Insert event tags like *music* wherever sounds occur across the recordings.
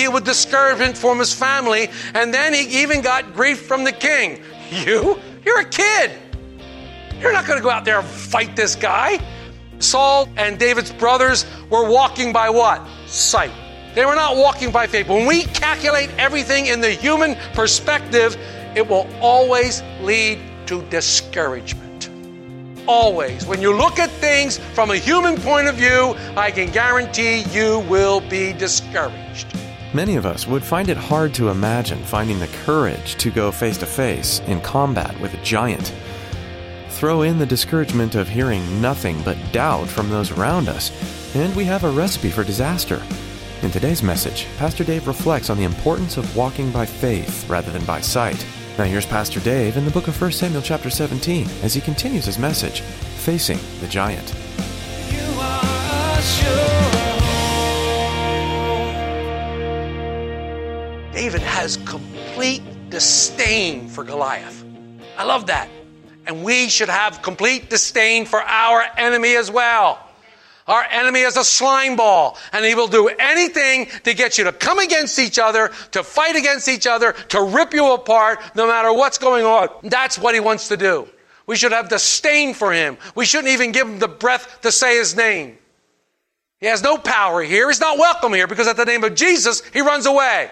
Deal with discouragement from his family, and then he even got grief from the king. You? You're a kid. You're not going to go out there and fight this guy. Saul and David's brothers were walking by what? Sight. They were not walking by faith. When we calculate everything in the human perspective, it will always lead to discouragement. Always. When you look at things from a human point of view, I can guarantee you will be discouraged. Many of us would find it hard to imagine finding the courage to go face to face in combat with a giant. Throw in the discouragement of hearing nothing but doubt from those around us, and we have a recipe for disaster. In today's message, Pastor Dave reflects on the importance of walking by faith rather than by sight. Now here's Pastor Dave in the book of 1 Samuel chapter 17 as he continues his message, Facing the Giant. David has complete disdain for Goliath. I love that. And we should have complete disdain for our enemy as well. Our enemy is a slime ball, and he will do anything to get you to come against each other, to fight against each other, to rip you apart, no matter what's going on. That's what he wants to do. We should have disdain for him. We shouldn't even give him the breath to say his name. He has no power here. He's not welcome here because at the name of Jesus, he runs away.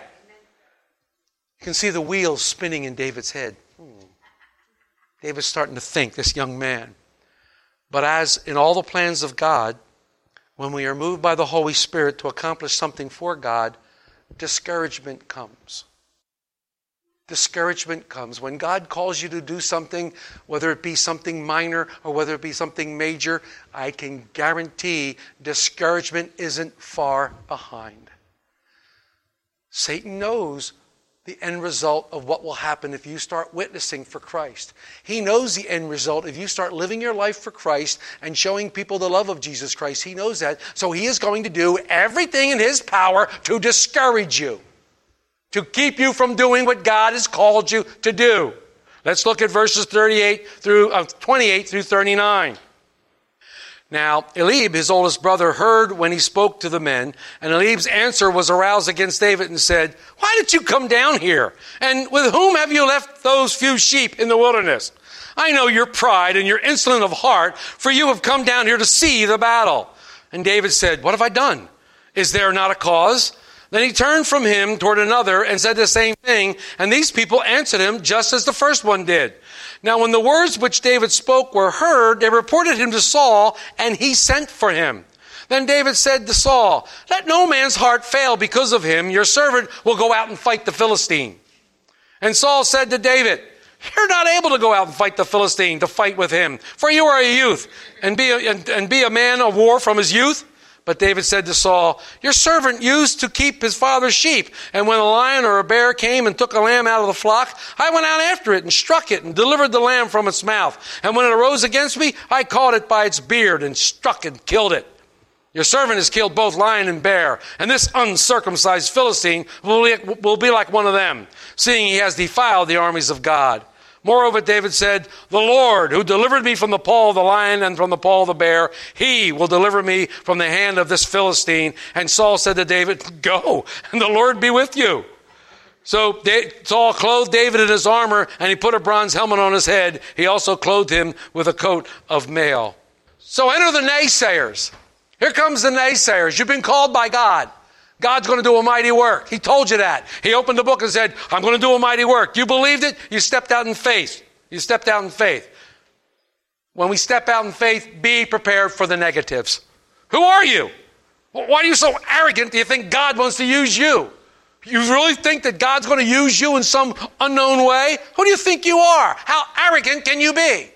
You can see the wheels spinning in David's head. Hmm. David's starting to think, this young man. But as in all the plans of God, when we are moved by the Holy Spirit to accomplish something for God, discouragement comes. Discouragement comes. When God calls you to do something, whether it be something minor or whether it be something major, I can guarantee discouragement isn't far behind. Satan knows the end result of what will happen if you start witnessing for Christ. He knows the end result if you start living your life for Christ and showing people the love of Jesus Christ. He knows that. So he is going to do everything in his power to discourage you, to keep you from doing what God has called you to do. Let's look at verses 38 through uh, 28 through 39. Now, Eliab, his oldest brother, heard when he spoke to the men, and Eliab's answer was aroused against David and said, Why did you come down here? And with whom have you left those few sheep in the wilderness? I know your pride and your insolent of heart, for you have come down here to see the battle. And David said, What have I done? Is there not a cause? Then he turned from him toward another and said the same thing, and these people answered him just as the first one did. Now, when the words which David spoke were heard, they reported him to Saul, and he sent for him. Then David said to Saul, Let no man's heart fail because of him. Your servant will go out and fight the Philistine. And Saul said to David, You're not able to go out and fight the Philistine, to fight with him, for you are a youth, and be a, and, and be a man of war from his youth. But David said to Saul, Your servant used to keep his father's sheep, and when a lion or a bear came and took a lamb out of the flock, I went out after it and struck it and delivered the lamb from its mouth. And when it arose against me, I caught it by its beard and struck and killed it. Your servant has killed both lion and bear, and this uncircumcised Philistine will be, like one of them, seeing he has defiled the armies of God. Moreover, David said, The Lord, who delivered me from the paw of the lion and from the paw of the bear, he will deliver me from the hand of this Philistine. And Saul said to David, Go, and the Lord be with you. So Saul clothed David in his armor, and he put a bronze helmet on his head. He also clothed him with a coat of mail. So enter the naysayers. Here comes the naysayers. You've been called by God. God's going to do a mighty work. He told you that. He opened the book and said, I'm going to do a mighty work. You believed it. You stepped out in faith. You stepped out in faith. When we step out in faith, be prepared for the negatives. Who are you? Why are you so arrogant? Do you think God wants to use you? You really think that God's going to use you in some unknown way? Who do you think you are? How arrogant can you be?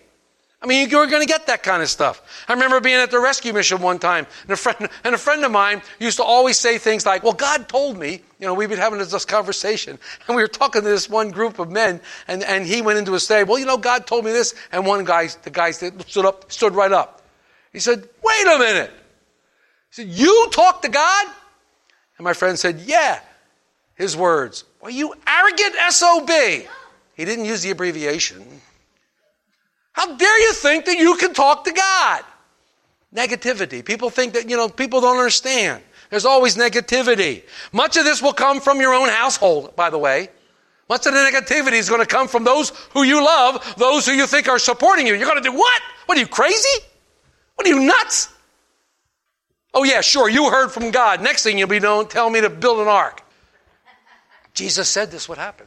I mean, you're going to get that kind of stuff. I remember being at the rescue mission one time, and a friend, and a friend of mine used to always say things like, Well, God told me, you know, we've been having this conversation, *laughs* and we were talking to this one group of men, and, and he went into a state, Well, you know, God told me this, and one guy, the guy stood up, stood right up. He said, Wait a minute. He said, You talk to God? And my friend said, Yeah. His words, Well, you arrogant SOB. He didn't use the abbreviation. How dare you think that you can talk to God? Negativity. People think that, you know, people don't understand. There's always negativity. Much of this will come from your own household, by the way. Much of the negativity is going to come from those who you love, those who you think are supporting you. You're going to do what? What are you, crazy? What are you, nuts? Oh, yeah, sure, you heard from God. Next thing you'll be known, tell me to build an ark. Jesus said this would happen.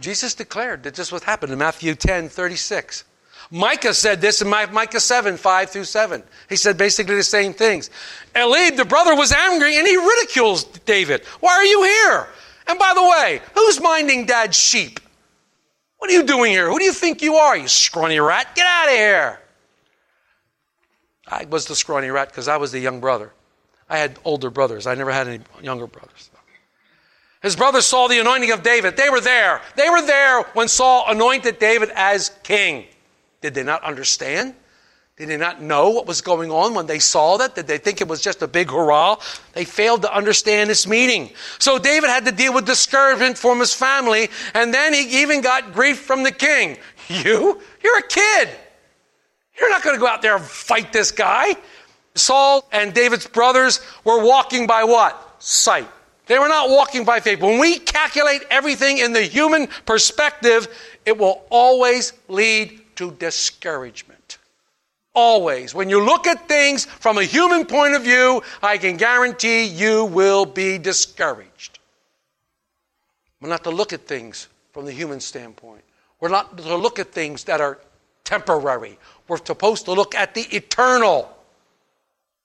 Jesus declared that this would happen in Matthew 10 36. Micah said this in Micah 7 5 through 7. He said basically the same things. Eliab, the brother, was angry and he ridicules David. Why are you here? And by the way, who's minding dad's sheep? What are you doing here? Who do you think you are, you scrawny rat? Get out of here. I was the scrawny rat because I was the young brother. I had older brothers. I never had any younger brothers. His brothers saw the anointing of David. They were there. They were there when Saul anointed David as king. Did they not understand? Did they not know what was going on when they saw that? Did they think it was just a big hurrah? They failed to understand this meaning. So David had to deal with discouragement from his family, and then he even got grief from the king. *laughs* You? You're a kid. You're not going to go out there and fight this guy. Saul and David's brothers were walking by what? Sight. They were not walking by faith. When we calculate everything in the human perspective, it will always lead to discouragement. Always. When you look at things from a human point of view, I can guarantee you will be discouraged. We're not to look at things from the human standpoint. We're not to look at things that are temporary. We're supposed to look at the eternal.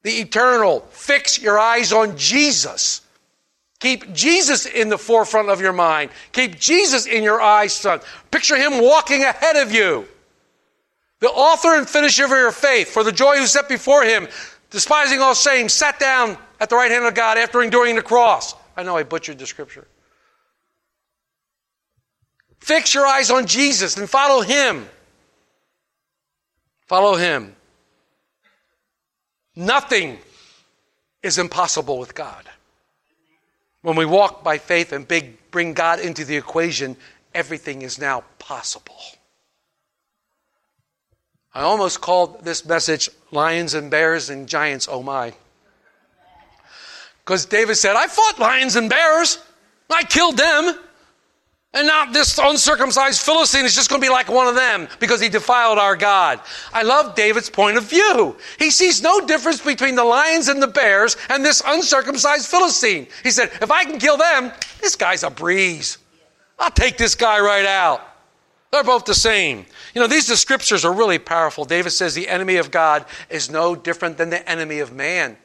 The eternal. Fix your eyes on Jesus. Keep Jesus in the forefront of your mind. Keep Jesus in your eyes, son. Picture him walking ahead of you. The author and finisher of your faith, for the joy who set before him, despising all shame, sat down at the right hand of God after enduring the cross. I know I butchered the scripture. Fix your eyes on Jesus and follow him. Follow him. Nothing is impossible with God. When we walk by faith and bring God into the equation, everything is now possible. I almost called this message Lions and Bears and Giants, oh my. Because David said, I fought lions and bears, I killed them. And now this uncircumcised Philistine is just going to be like one of them because he defiled our God. I love David's point of view. He sees no difference between the lions and the bears and this uncircumcised Philistine. He said, if I can kill them, this guy's a breeze. I'll take this guy right out. They're both the same. You know, these scriptures are really powerful. David says the enemy of God is no different than the enemy of man.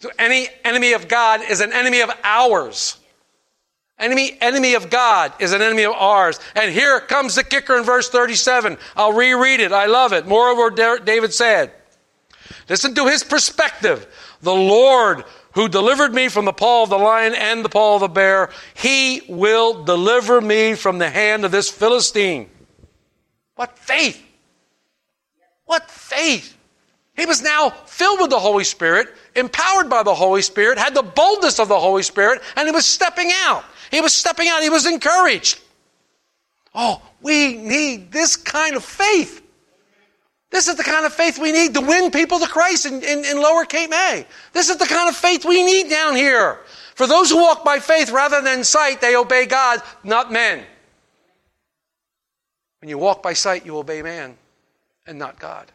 So any enemy of God is an enemy of ours. Enemy, enemy of God is an enemy of ours. And here comes the kicker in verse 37. I'll reread it. I love it. Moreover, David said, Listen to his perspective. The Lord who delivered me from the paw of the lion and the paw of the bear, he will deliver me from the hand of this Philistine. What faith! What faith! He was now filled with the Holy Spirit, empowered by the Holy Spirit, had the boldness of the Holy Spirit, and he was stepping out. He was stepping out. He was encouraged. Oh, we need this kind of faith. This is the kind of faith we need to win people to Christ in, in, in Lower Cape May. This is the kind of faith we need down here. For those who walk by faith rather than sight, they obey God, not men. When you walk by sight, you obey man and not God.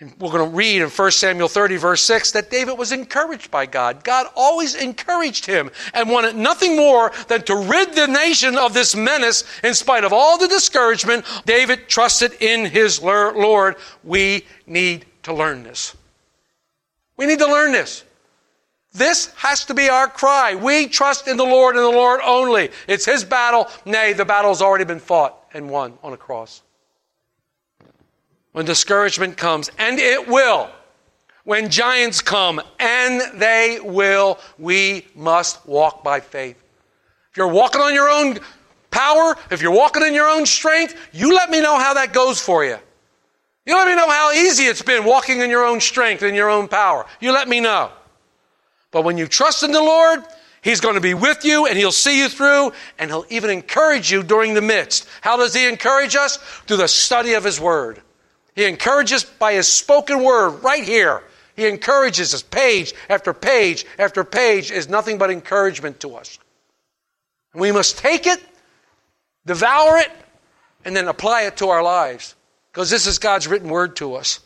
We're going to read in 1 Samuel 30, verse 6, that David was encouraged by God. God always encouraged him and wanted nothing more than to rid the nation of this menace in spite of all the discouragement. David trusted in his Lord. We need to learn this. We need to learn this. This has to be our cry. We trust in the Lord and the Lord only. It's His battle. Nay, the battle has already been fought and won on a cross. When discouragement comes, and it will, when giants come, and they will, we must walk by faith. If you're walking on your own power, if you're walking in your own strength, you let me know how that goes for you. You let me know how easy it's been walking in your own strength and your own power. You let me know. But when you trust in the Lord, He's going to be with you and He'll see you through and He'll even encourage you during the midst. How does He encourage us? Through the study of His Word. He encourages by His spoken Word right here. He encourages us page after page after page is nothing but encouragement to us. We must take it, devour it, and then apply it to our lives. Because this is God's written word to us.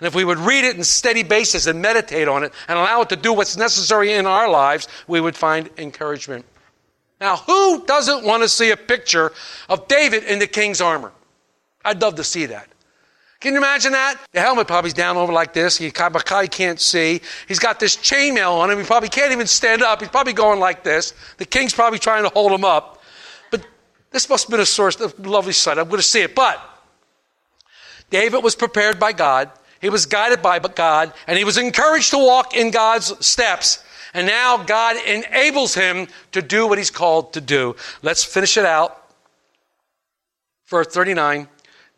And if we would read it in steady basis and meditate on it and allow it to do what's necessary in our lives, we would find encouragement. Now, who doesn't want to see a picture of David in the king's armor? I'd love to see that. Can you imagine that? The helmet probably's down over like this. He probably can't see. He's got this chainmail on him. He probably can't even stand up. He's probably going like this. The king's probably trying to hold him up. But this must have been a source of lovely sight. I'm going to see it. But David was prepared by God. He was guided by God, and he was encouraged to walk in God's steps. And now God enables him to do what he's called to do. Let's finish it out. Verse 39.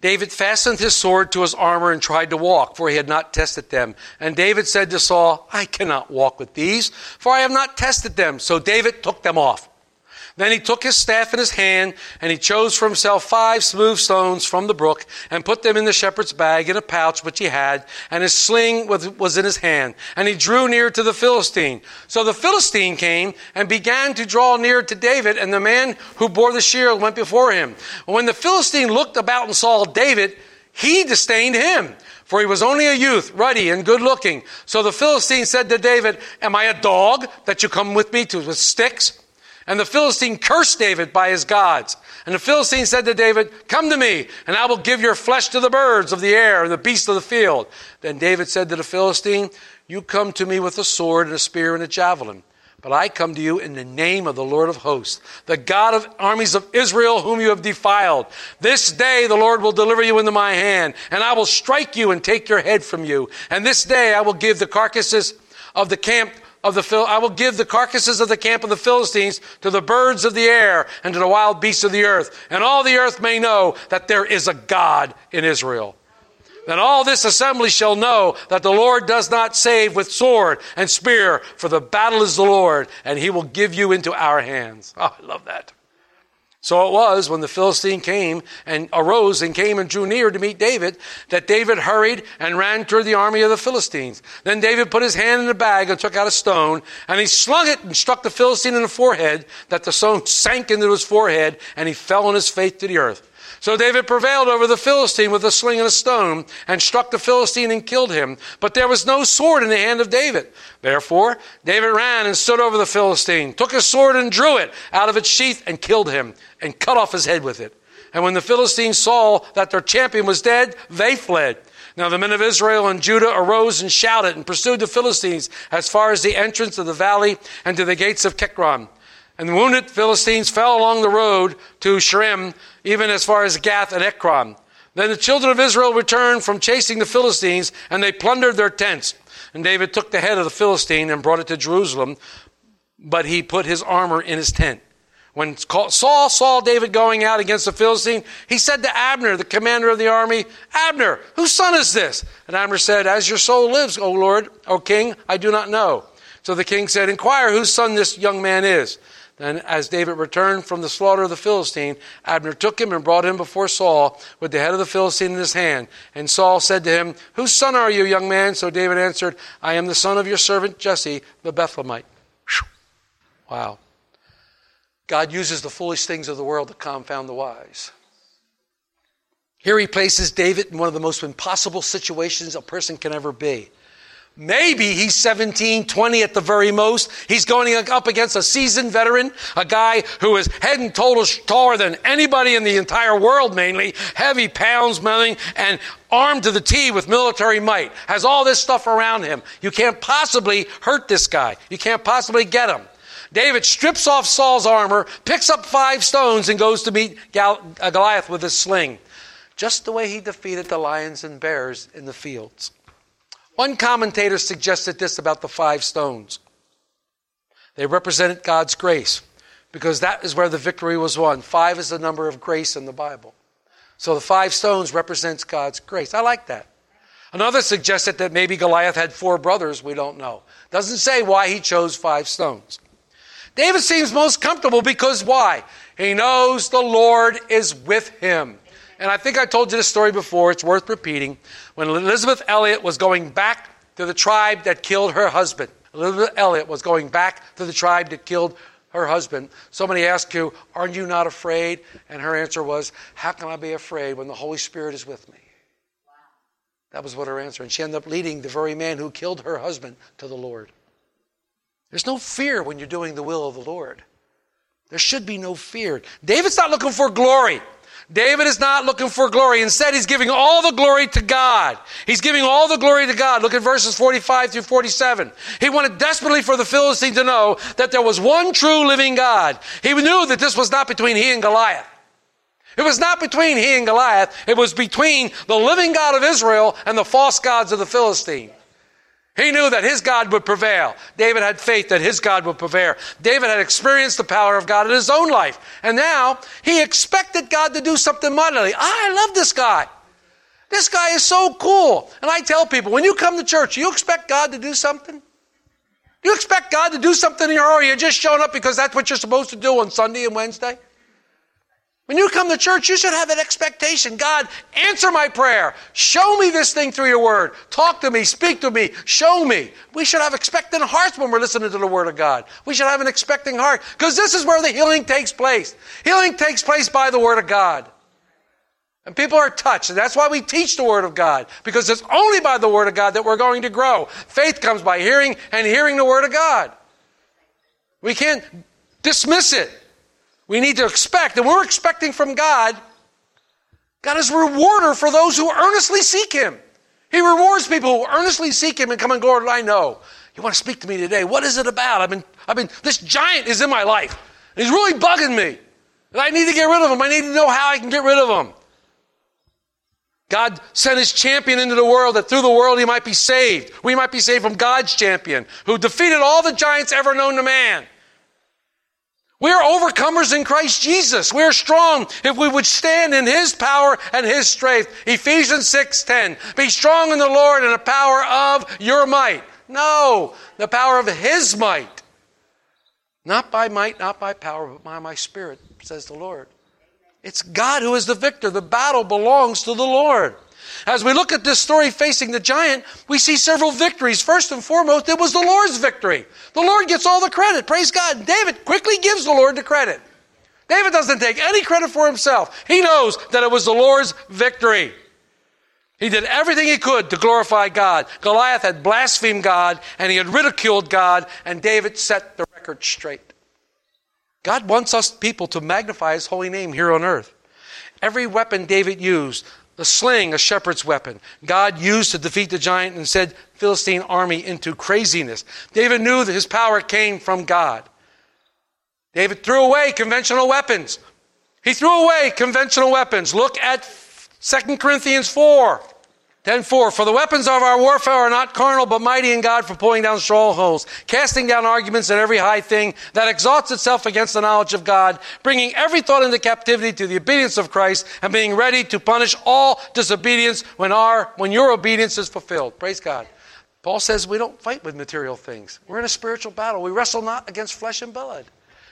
David fastened his sword to his armor and tried to walk, for he had not tested them. And David said to Saul, I cannot walk with these, for I have not tested them. So David took them off. Then he took his staff in his hand, and he chose for himself five smooth stones from the brook, and put them in the shepherd's bag in a pouch which he had, and his sling was in his hand. And he drew near to the Philistine. So the Philistine came and began to draw near to David, and the man who bore the shield went before him. When the Philistine looked about and saw David, he disdained him. For he was only a youth, ruddy and good looking. So the Philistine said to David, Am I a dog that you come with me to, with sticks? And the Philistine cursed David by his gods. And the Philistine said to David, Come to me, and I will give your flesh to the birds of the air and the beasts of the field. Then David said to the Philistine, You come to me with a sword and a spear and a javelin. But I come to you in the name of the Lord of hosts, the God of armies of Israel, whom you have defiled. This day the Lord will deliver you into my hand, and I will strike you and take your head from you. And this day I will give the carcasses of the camp of the Phil- I will give the carcasses of the camp of the Philistines to the birds of the air and to the wild beasts of the earth, and all the earth may know that there is a God in Israel. Then all this assembly shall know that the Lord does not save with sword and spear, for the battle is the Lord, and he will give you into our hands. Oh, I love that. So it was when the Philistine came and arose and came and drew near to meet David that David hurried and ran toward the army of the Philistines. Then David put his hand in the bag and took out a stone and he slung it and struck the Philistine in the forehead that the stone sank into his forehead and he fell on his face to the earth. So David prevailed over the Philistine with a sling and a stone and struck the Philistine and killed him. But there was no sword in the hand of David. Therefore, David ran and stood over the Philistine, took his sword and drew it out of its sheath and killed him and cut off his head with it. And when the Philistines saw that their champion was dead, they fled. Now the men of Israel and Judah arose and shouted and pursued the Philistines as far as the entrance of the valley and to the gates of Ekron. And the wounded Philistines fell along the road to Shaaraim, even as far as Gath and Ekron. Then the children of Israel returned from chasing the Philistines, and they plundered their tents. And David took the head of the Philistine and brought it to Jerusalem, but he put his armor in his tent. When Saul saw David going out against the Philistine, he said to Abner, the commander of the army, Abner, whose son is this? And Abner said, As your soul lives, O Lord, O king, I do not know. So the king said, Inquire whose son this young man is. Then, as David returned from the slaughter of the Philistine, Abner took him and brought him before Saul with the head of the Philistine in his hand. And Saul said to him, Whose son are you, young man? So David answered, I am the son of your servant Jesse, the Bethlehemite. Wow. God uses the foolish things of the world to confound the wise. Here he places David in one of the most impossible situations a person can ever be. Maybe he's 17, 20 at the very most. He's going up against a seasoned veteran, a guy who is head and shoulders taller than anybody in the entire world, mainly, heavy pounds, mounting, and armed to the T with military might, has all this stuff around him. You can't possibly hurt this guy. You can't possibly get him. David strips off Saul's armor, picks up five stones, and goes to meet uh, Goliath with his sling. Just the way he defeated the lions and bears in the fields. One commentator suggested this about the five stones. They represented God's grace because that is where the victory was won. Five is the number of grace in the Bible. So the five stones represents God's grace. I like that. Another suggested that maybe Goliath had four brothers. We don't know. Doesn't say why he chose five stones. David seems most comfortable because why? He knows the Lord is with him. And I think I told you this story before. It's worth repeating. When Elisabeth Elliot was going back to the tribe that killed her husband, Elisabeth Elliot was going back to the tribe that killed her husband. Somebody asked you, Aren't you not afraid? And her answer was, How can I be afraid when the Holy Spirit is with me? That was what her answer. And she ended up leading the very man who killed her husband to the Lord. There's no fear when you're doing the will of the Lord. There should be no fear. David's not looking for glory. David is not looking for glory. Instead, he's giving all the glory to God. He's giving all the glory to God. Look at verses 45 through 47. He wanted desperately for the Philistine to know that there was one true living God. He knew that this was not between he and Goliath. It was not between he and Goliath. It was between the living God of Israel and the false gods of the Philistine. He knew that his God would prevail. David had faith that his God would prevail. David had experienced the power of God in his own life. And now he expected God to do something mightily. I love this guy. This guy is so cool. And I tell people, when you come to church, you expect God to do something? You expect God to do something in your heart? You're just showing up because that's what you're supposed to do on Sunday and Wednesday? When you come to church, you should have an expectation. God, answer my prayer. Show me this thing through your word. Talk to me, speak to me, show me. We should have expectant hearts when we're listening to the word of God. We should have an expecting heart because this is where the healing takes place. Healing takes place by the word of God. And people are touched, and that's why we teach the Word of God, because it's only by the Word of God that we're going to grow. Faith comes by hearing, and hearing the Word of God. We can't dismiss it. We need to expect, and we're expecting from God. God is a rewarder for those who earnestly seek Him. He rewards people who earnestly seek Him and come and Lord, I know. You want to speak to me today? What is it about? I've been, I've been, this giant is in my life. And he's really bugging me. And I need to get rid of him. I need to know how I can get rid of him. God sent his champion into the world that through the world he might be saved. We might be saved from God's champion who defeated all the giants ever known to man. We are overcomers in Christ Jesus. We are strong if we would stand in His power and His strength. Ephesians 6:10. Be strong in the Lord and the power of your might. No, the power of His might. Not by might, not by power, but by my spirit, says the Lord. It's God who is the victor. The battle belongs to the Lord. As we look at this story facing the giant, we see several victories. First and foremost, it was the Lord's victory. The Lord gets all the credit. Praise God. David quickly gives the Lord the credit. David doesn't take any credit for himself. He knows that it was the Lord's victory. He did everything he could to glorify God. Goliath had blasphemed God and he had ridiculed God, and David set the record straight. God wants us people to magnify his holy name here on earth. Every weapon David used the sling, a shepherd's weapon, God used to defeat the giant and said Philistine army into craziness. David knew that his power came from God. David threw away conventional weapons. He threw away conventional weapons. Look at 2 Corinthians 4. 10 4. For the weapons of our warfare are not carnal, but mighty in God for pulling down strongholds, casting down arguments and every high thing that exalts itself against the knowledge of God, bringing every thought into captivity to the obedience of Christ, and being ready to punish all disobedience when, our, when your obedience is fulfilled. Praise God. Paul says we don't fight with material things. We're in a spiritual battle. We wrestle not against flesh and blood.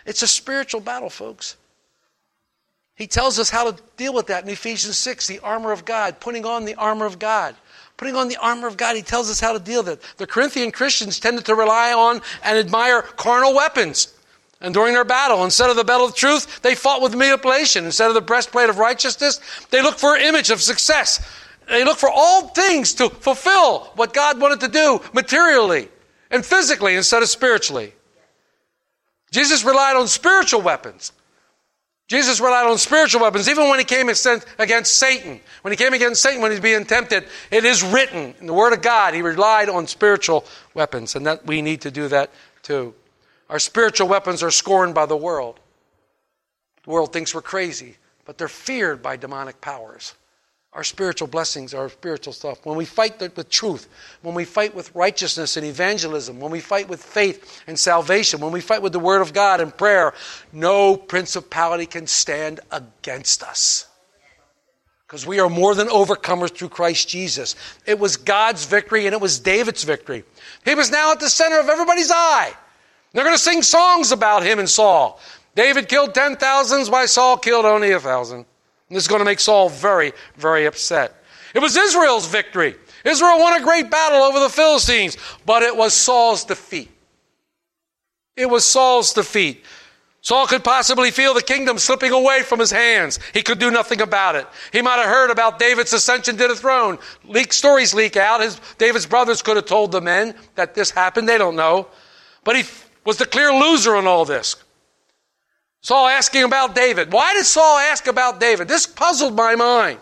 It's a spiritual battle, folks. He tells us how to deal with that in Ephesians 6, the armor of God, putting on the armor of God. Putting on the armor of God, he tells us how to deal with it. The Corinthian Christians tended to rely on and admire carnal weapons. And during their battle, instead of the battle of truth, they fought with manipulation. Instead of the breastplate of righteousness, they looked for an image of success. they looked for all things to fulfill what God wanted to do materially and physically instead of spiritually. Jesus relied on spiritual weapons. Jesus relied on spiritual weapons, even when he came against Satan. When he came against Satan, when he's being tempted, it is written in the Word of God, he relied on spiritual weapons, and that we need to do that too. Our spiritual weapons are scorned by the world. The world thinks we're crazy, but they're feared by demonic powers. Our spiritual blessings, our spiritual stuff. When we fight with truth, when we fight with righteousness and evangelism, when we fight with faith and salvation, when we fight with the Word of God and prayer, no principality can stand against us. Because we are more than overcomers through Christ Jesus. It was God's victory and it was David's victory. He was now at the center of everybody's eye. They're going to sing songs about him and Saul. David killed ten thousands, while Saul killed only a thousand. This is going to make Saul very, very upset. It was Israel's victory. Israel won a great battle over the Philistines, but it was Saul's defeat. It was Saul's defeat. Saul could possibly feel the kingdom slipping away from his hands. He could do nothing about it. He might have heard about David's ascension to the throne. Leak stories leak out. His, David's brothers could have told the men that this happened. They don't know. But he was the clear loser in all this. Saul asking about David. Why did Saul ask about David? This puzzled my mind.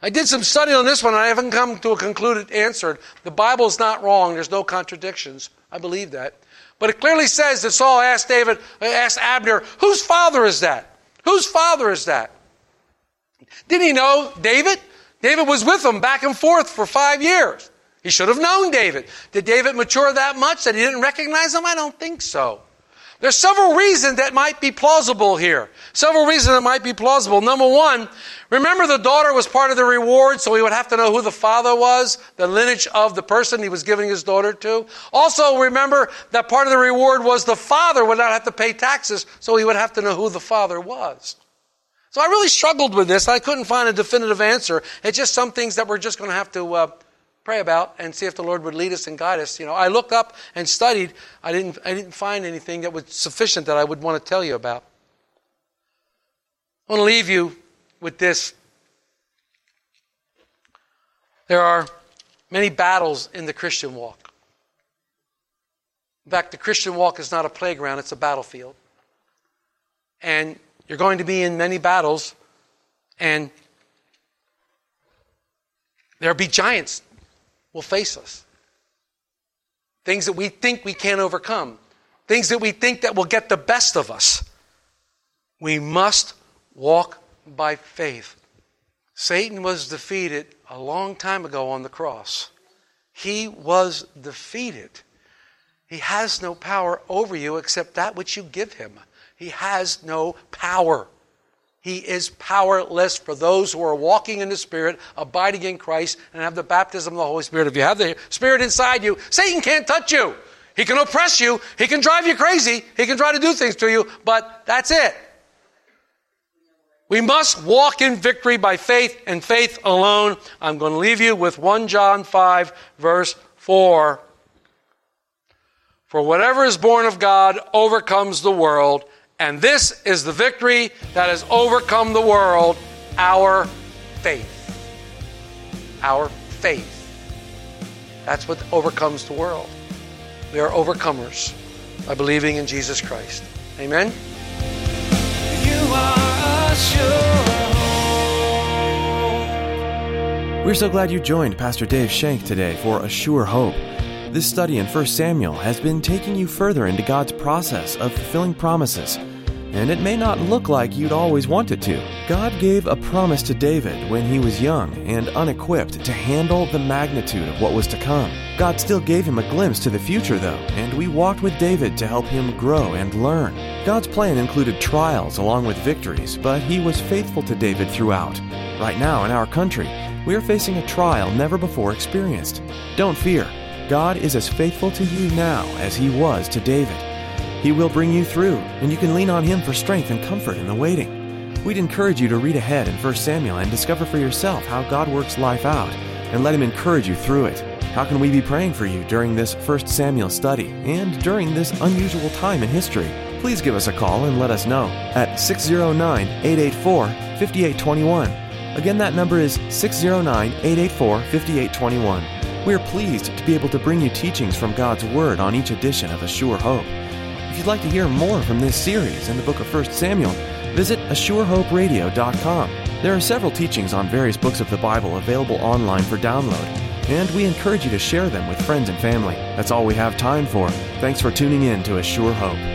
I did some study on this one and I haven't come to a concluded answer. The Bible's not wrong. There's no contradictions. I believe that. But it clearly says that Saul asked David, uh, asked Abner, whose father is that? Whose father is that? Didn't he know David? David was with him back and forth for five years. He should have known David. Did David mature that much that he didn't recognize him? I don't think so. There's several reasons that might be plausible here. Several reasons that might be plausible. Number one, remember the daughter was part of the reward, so he would have to know who the father was, the lineage of the person he was giving his daughter to. Also, remember that part of the reward was the father would not have to pay taxes, so he would have to know who the father was. So I really struggled with this. I couldn't find a definitive answer. It's just some things that we're just going to have to uh, pray about and see if the Lord would lead us and guide us. You know, I looked up and studied. I didn't, I didn't find anything that was sufficient that I would want to tell you about. I want to leave you with this. There are many battles in the Christian walk. In fact, the Christian walk is not a playground, it's a battlefield. And you're going to be in many battles, and there'll be giants will face us. Things that we think we can't overcome. Things that we think that will get the best of us. We must walk by faith. Satan was defeated a long time ago on the cross. He was defeated. He has no power over you except that which you give him. He has no power. He is powerless for those who are walking in the Spirit, abiding in Christ, and have the baptism of the Holy Spirit. If you have the Spirit inside you, Satan can't touch you. He can oppress you. He can drive you crazy. He can try to do things to you, but that's it. We must walk in victory by faith and faith alone. I'm going to leave you with 1 John 5, verse 4. For whatever is born of God overcomes the world. And this is the victory that has overcome the world our faith. Our faith. That's what overcomes the world. We are overcomers by believing in Jesus Christ. Amen. You are. We're so glad you joined Pastor Dave Shank today for A Sure Hope. This study in 1 Samuel has been taking you further into God's process of fulfilling promises and it may not look like you'd always wanted to. God gave a promise to David when he was young and unequipped to handle the magnitude of what was to come. God still gave him a glimpse to the future, though, and we walked with David to help him grow and learn. God's plan included trials along with victories, but he was faithful to David throughout. Right now, in our country, we are facing a trial never before experienced. Don't fear. God is as faithful to you now as he was to David. He will bring you through, and you can lean on Him for strength and comfort in the waiting. We'd encourage you to read ahead in 1 Samuel and discover for yourself how God works life out, and let Him encourage you through it. How can we be praying for you during this 1 Samuel study and during this unusual time in history? Please give us a call and let us know at 609 884 5821 Again, that number is 609 884 5821. We are pleased to be able to bring you teachings from God's Word on each edition of A Sure Hope. If you'd like to hear more from this series in the book of 1 Samuel, visit AssureHoperadio.com. There are several teachings on various books of the Bible available online for download, and we encourage you to share them with friends and family. That's all we have time for. Thanks for tuning in to A Sure Hope.